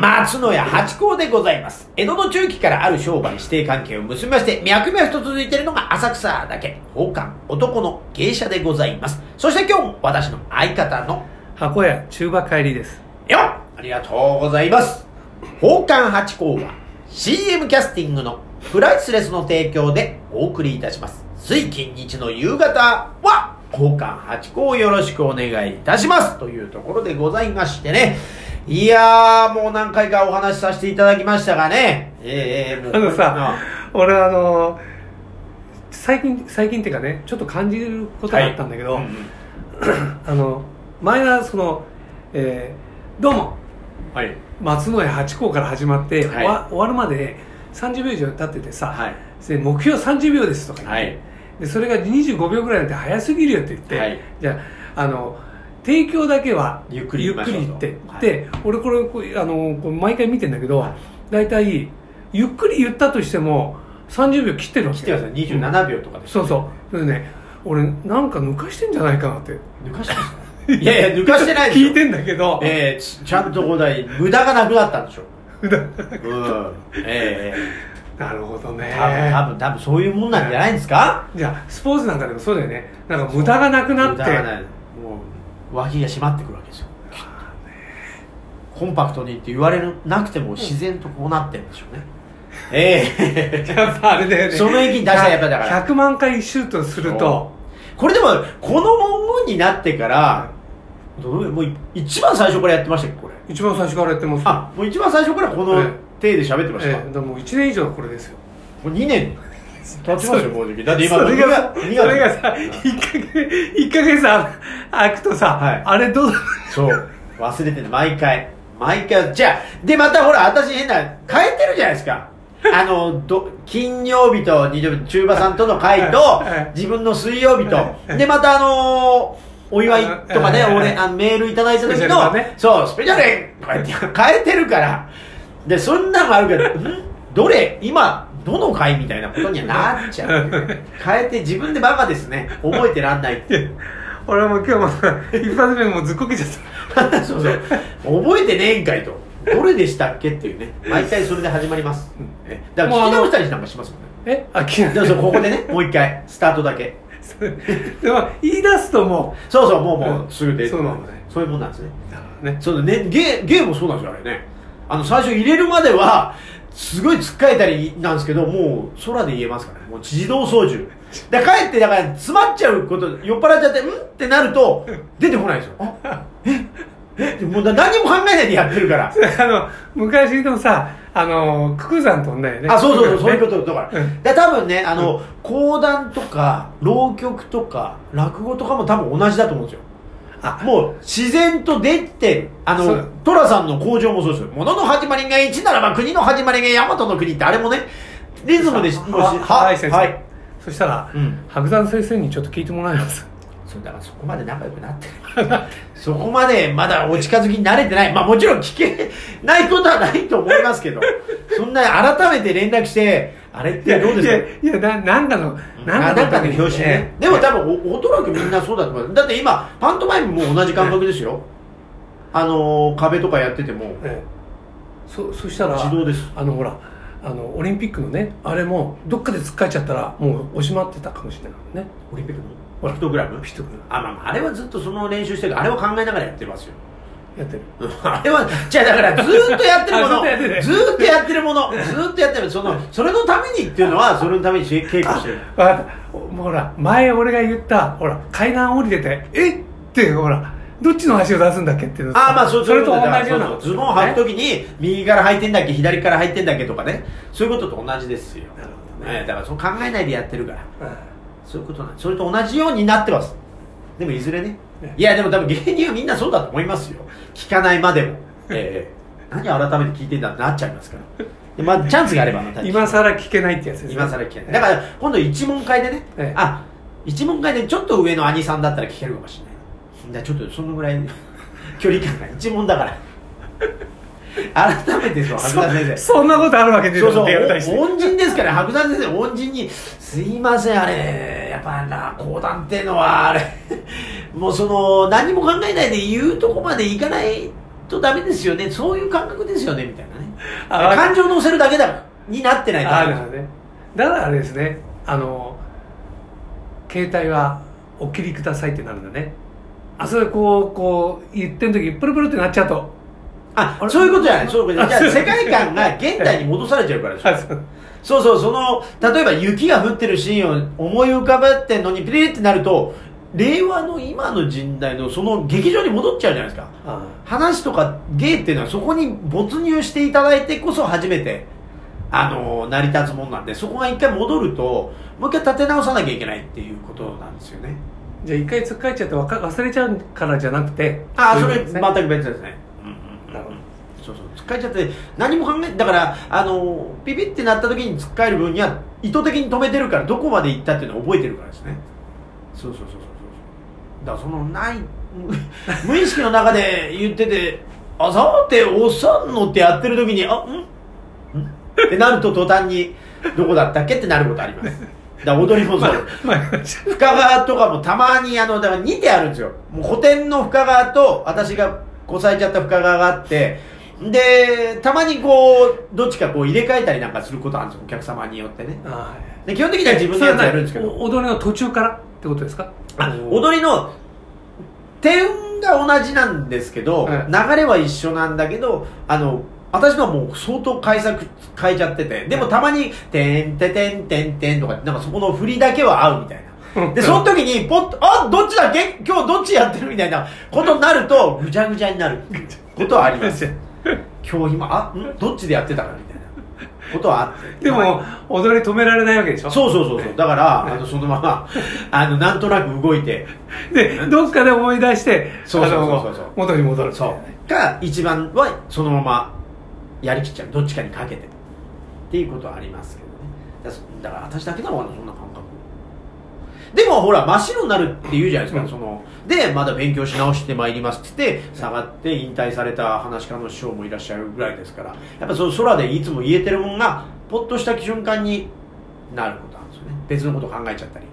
松野屋八甲でございます。江戸の中期からある商売指定関係を結びまして、脈々と続いているのが浅草だけ、宝冠、男の芸者でございます。そして今日も私の相方の、箱屋中馬帰りです。よっありがとうございます。宝冠八甲は CM キャスティングのプライスレスの提供でお送りいたします。水金日の夕方は宝冠八甲をよろしくお願いいたします。というところでございましてね。いやー、もう何回かお話しさせていただきましたがね。ええもうあのさ、俺あの、最近、最近っていうかね、ちょっと感じることがあったんだけど、はい。うんあの、前はその、えーどうも、はい。松野屋八甲から始まって、はい。終わ終わるまで30秒以上経っててさ、はい。で目標30秒ですとか言って、はい。でそれが25秒ぐらいになって早すぎるよって言って、はい。じゃああの提供だけはゆっくりゆっくり言って、はい。で俺これこうあのこう毎回見てんだけど大体ゆっくり言ったとしても30秒切ってるわけ。来てますよ。27秒とかです。そうそうそれでね俺なんか抜かしてんじゃないかなって。抜かしていやいや、抜かしてないですよ。聞いてんだけど、ええちちゃんとこうだい、無駄がなくなったんでしょ。普段うん。ええなるほどね。多分、多分、多分そういうもんなんじゃないんですか？じゃあスポーツなんかでもそうだよね。なんか無駄がなくなって。無駄がない。もう、脇が締まってくるわけですよ。コンパクトにって言われなくても自然とこうなってるんでしょうね。ええ やっぱあれだよね。その域に出したらやっぱだから100万回シュートすると、これでも、この文言になってから、どうもう一番最初からやってましたっけ、これ？一番最初からやってます。あ、もう一番最初からこのええ手で喋ってましたか、ええ、もう1年以上これですよ。もう2年経ちますよ、もうじき。だって今、それがさ、そ2月れがさ、1ヶ月、一ヶ月あ空くとさ、はい。あれどうそう。忘れてる、毎回。毎回。じゃあ、で、またほら、私変な、変えてるじゃないですか。あの、ど、金曜日と日曜日、中馬さんとの会と自分の水曜日と。は、い。で、またあのーお祝いとかね、俺、あのメールいただいた時のなね、そう、スペシャル。編とかやって変えてるから。で、そんなのあるけど、ん？どれ？今、どの回みたいなことにはなっちゃう。変えて自分でバカですね。覚えてらんないって。俺はもう今日また一発目もうずっこけちゃった。そうそう。覚えてねえんかいと。どれでしたっけっていうね。毎回それで始まります。え？だから聞き直したりなんかしますもんね。え？あ、きでもそうここでねもう一回。スタートだけ。でも言い出すともそうそうもうもううんすぐ出てそうなのね。そういうもんなんですね。ね。そうねゲーゲーもそうなんですよあれね。あの最初入れるまではすごいつっかえたりなんですけどもう空で言えますからねもう自動操縦でかえってだから詰まっちゃうこと酔っ払っちゃってんってなると出てこないんですよあええもう何も考えないでやってるから あの、昔のさ、あの、クク山と同じよね。あ、そうそうそう、そういうねことだから。うんで、多分ね、あの、講談とか、浪曲とか、落語とかも多分同じだと思うんですよ。あもう、自然と出てる。あの寅さんの工場もそうですよ。物の始まりが1ならば国の始まりが大和の国って、あれもね、リズムで、もうしははい、先生。はい。そしたら、うん白山先生にちょっと聞いてもらいます。そうだからそこまで仲良くなってる。そこまでまだお近づきに慣れてない。まあもちろん聞けないことはないと思いますけど。そんな改めて連絡してあれってどうですか？いや、いや、ななんかの、なんかの表紙ね。でも多分、分お、おそらくみんなそうだと思う。だって今、パントマイムも同じ感覚ですよ。あのー、壁とかやってても、ええ。そ、そしたら、自動です。あの、ほら、あの、オリンピックのね、あれも、どっかで突っかえちゃったら、もう、押しまってたかもしれないね。オリンピックの？ピクトグラム？ピクトグあ、まあまあ、あれはずっとその練習してる。あれは考えながらやってますよ。やってる。あれは、じゃあだからずーっとやってるもの、ずーっとやってる。もの、ずーっとやってる、その、それのためにっていうのは、それのために稽古してる。わかった。もうほら、前俺が言った、ほら、階段降りてて、えっ？て、ほら、どっちの足を出すんだっけっていうの。ああまあそうそれと同じような。ズボンを履くときに右から履いてんだっけ左から履いてんだっけとかね。そういうことと同じですよ。なるほどね。ねだからそう考えないでやってるから。うんそういうことなんそれと同じようになってます。でもいずれね。ねいやでも多分芸人はみんなそうだと思いますよ。聞かないまでも。ええ。何改めて聞いてんだってなっちゃいますから。でまあチャンスがあれば 今更聞けないってやつですね。今更聞けない。だから今度一問会でね、ええ。あ一問会でちょっと上の兄さんだったら聞けるかもしれない。じゃあちょっとそのぐらい 距離感が一問だから。改めてそう白山先生。そそんなことあるわけでそうそう手当たりしてお恩人ですから白山先生恩人に「すいませんあれ。やっぱな講談っていうのはあれ もうその何も考えないで言うとこまでいかないとダメですよね。そういう感覚ですよねみたいなね。あ感情乗せるだけだになってないとある。ねだからあれですねあの携帯はお切りくださいってなるんだね。あそれこうこう言ってる時プルプルってなっちゃうと。あそういうことじゃない。そういうことじゃない。世界観が現代に戻されちゃうからでしょ。あそうそうその例えば雪が降ってるシーンを思い浮かべてんのにピリリってなると令和の今の時代のその劇場に戻っちゃうじゃないですか。あ話とか芸っていうのはそこに没入していただいてこそ初めてあの成り立つもんなんでそこが一回戻るともう一回立て直さなきゃいけないっていうことなんですよね。じゃあ一回つっかえちゃってわか忘れちゃうからじゃなくて。ああそれ全く別ですね。うんうん。なるほどそうそうつっかえちゃって何も考えだからあのピピってなった時につっかえる分には意図的に止めてるからどこまで行ったっていうのを覚えてるからですね。そうそうそうそうそう。だからそのない無 無意識の中で 言ってて「あさておっさんの」ってやってる時に「あん？ん？ってなると途端に「どこだったっけ?」ってなることあります。だ踊りもそうまあ深川とかもたまにあのだから2手あるんですよ。もう古典の深川と私がこさえちゃった深川があってでたまにこうどっちかこう入れ替えたりなんかすることあるんですよ。お客様によってね。あはいで基本的には自分のやつやるんですけど。踊りの途中からってことですか？あ踊りの点が同じなんですけど、はい。流れは一緒なんだけどあの私のはもう相当改作変えちゃってて。でもたまに「てんててんてんてん」とかなんかそこの振りだけは合うみたいな。でその時にポッと「あどっちだっけ？今日どっちやってる?」みたいなことになるとぐちゃぐちゃになることはあります 今日今あん。どっちでやってたかみたいな。ことはあって。でも踊り止められないわけでしょ？そうそうそうそう。だからあのそのままあのなんとなく動いて。でどっかで思い出してそうそうそうそう。元に戻るそう。が一番はそのままやりきっちゃう。どっちかにかけて。っていうことはありますけどね。だから私だけなのかなそんな感覚でもほら真っ白になるって言うじゃないですか、うん。そのでまだ勉強し直してまいりますって言って下がって引退された話家の師匠もいらっしゃるぐらいですからやっぱその空でいつも言えてるもんがポッとした瞬間になることなんですよね。別のこと考えちゃったり。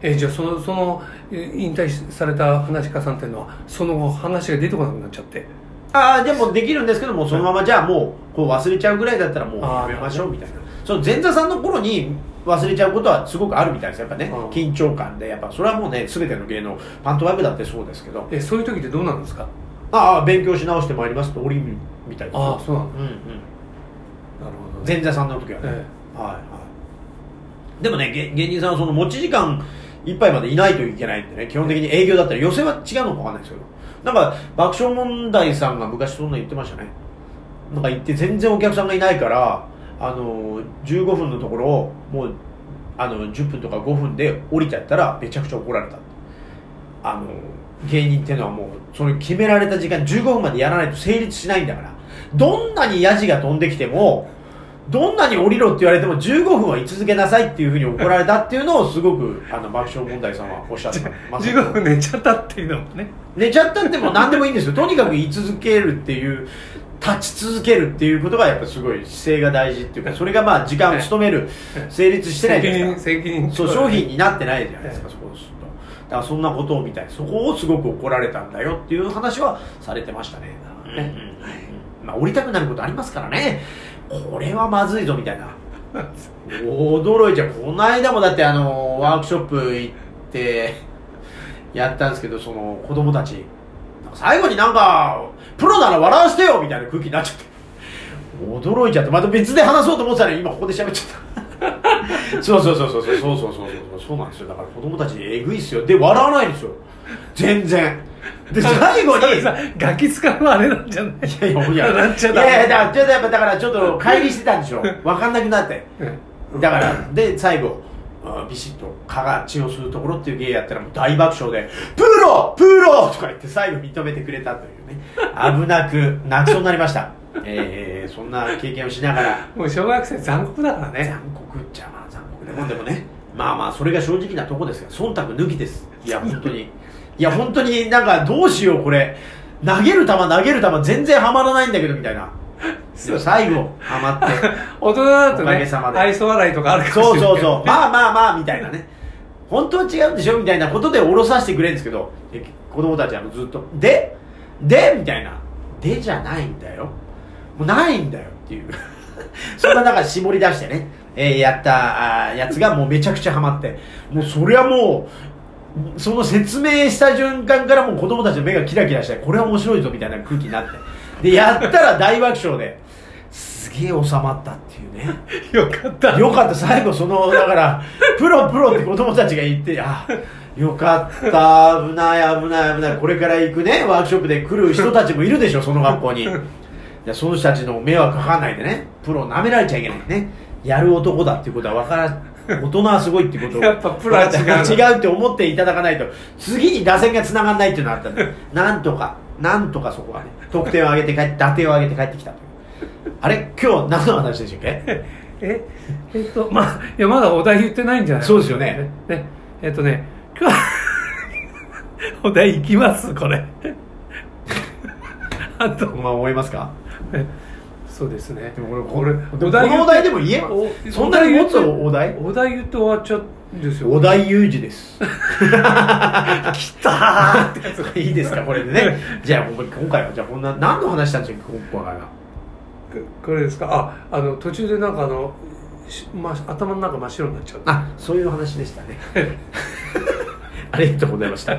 えじゃあそのそのえ引退された話し家さんっていうのはその後話が出てこなくなっちゃってああでもできるんですけどもそのままじゃあもうこう忘れちゃうぐらいだったらもうやめましょうみたいな。その前座さんの頃に忘れちゃうことはすごくあるみたいです。やっぱねうん緊張感でやっぱそれはもうね全ての芸能パントワイプだってそうですけど。えそういう時ってどうなんですか？ああ勉強し直してまいりますと折みたいです。ああそうなのうんうん。なるほど前座さんの時はね、えはいはい。でもね芸芸人さんはその持ち時間いっぱいまでいないといけないんでね基本的に営業だったら寄せは違うのかわかんないですけどなんか爆笑問題さんが昔そんな言ってましたね。なんか行って全然お客さんがいないからあの15分のところをもうあの10分とか5分で降りちゃったらめちゃくちゃ怒られた。あの芸人っていうのはもうその決められた時間15分までやらないと成立しないんだから。どんなにヤジが飛んできてもどんなに降りろって言われても15分は居続けなさいっていうふうに怒られたっていうのをすごくあの爆笑問題さんはおっしゃってました15分寝ちゃったっていうのもね。寝ちゃったってもう何でもいいんですよ。とにかく居続けるっていう立ち続けるっていうことがやっぱすごい姿勢が大事っていうか それがまあ時間を務める成立してないじゃないですか責任そう商品になってないじゃないですかそこをすると。だからそんなことをみたいそこをすごく怒られたんだよっていう話はされてましたね。ほどね。うんまあ降りたくなることありますからねこれはまずいぞみたいな。驚いちゃう。この間もだってあのワークショップ行ってやったんですけどその子供たち。最後になんかプロなら笑わせてよみたいな空気になっちゃって。驚いちゃって。また別で話そうと思ってたのに今ここで喋っちゃった。そうそうそうそうそうそうそうそうそう。そうなんですよ。だから子供たちえぐいっすよ。で笑わないんですよ。全然。で最後にガキ使うのあれなんじゃない？いやいやいや。なっちゃダメいやいやだからちょっとやっぱだからちょっと乖離してたんでしょ？分かんなくなって。うん。だからで最後あビシッと蚊が血を吸うところっていう芸やったらもう大爆笑で「プロ!プロ!」とか言って最後認めてくれたというね。危なく泣きそうになりました。えー、そんな経験をしながら。もう小学生残酷だからね。残酷っちゃまあ残酷でもんでもね。まあまあそれが正直なとこですが忖度抜きです。いや本当にいや本当になんかどうしようこれ。投げる球投げる球全然はまらないんだけどみたいな。でも最後はまって。大人だとね愛想笑いとかあるかもそうしれない。けどそうそう。まあまあまあみたいなね。本当は違うんでしょみたいなことで降ろさせてくれるんですけど。で子供たちはずっと「でで?」みたいな「でじゃないんだよ。もうないんだよっていう。そんな中絞り出してね、えーやったやつがもうめちゃくちゃハマって。もうそりゃもうその説明した瞬間からもう子供たちの目がキラキラしてこれは面白いぞみたいな空気になって。でやったら大爆笑ですげえ収まったっていうね。よかった。よかった。最後そのだからプロプロって子供たちが言ってあよかった。危ない危ない危ない。これから行くねワークショップで来る人たちもいるでしょその学校に。その人たちの迷惑かかんないでね。プロ舐められちゃいけないね。やる男だっていうことは分から大人はすごいってことを。やっぱプロは違う違うって思っていただかないと次に打線が繋がんないっていうのがあったんでなんとかなんとかそこはね得点を上げて帰って打点を上げて帰ってきたという。あれ？今日何の話でしたっけ？ええっとまあいやまだお題言ってないんじゃない？そうですよね。ねえっとね今日お題いきますこれ。あ とまあ思いますか？えそうですね。でもこれこれでもこのお題でも言えおそんなに持つお題お題？言って終わっちゃうんですよ。小田裕二です。来たーってやついいですかこれでね。じゃあ今回はじゃあこんな何の話したんですか今回はこれですか？ああの途中でなんかあの、しま、頭の中真っ白になっちゃうあそういう話でしたね。ありがとうございました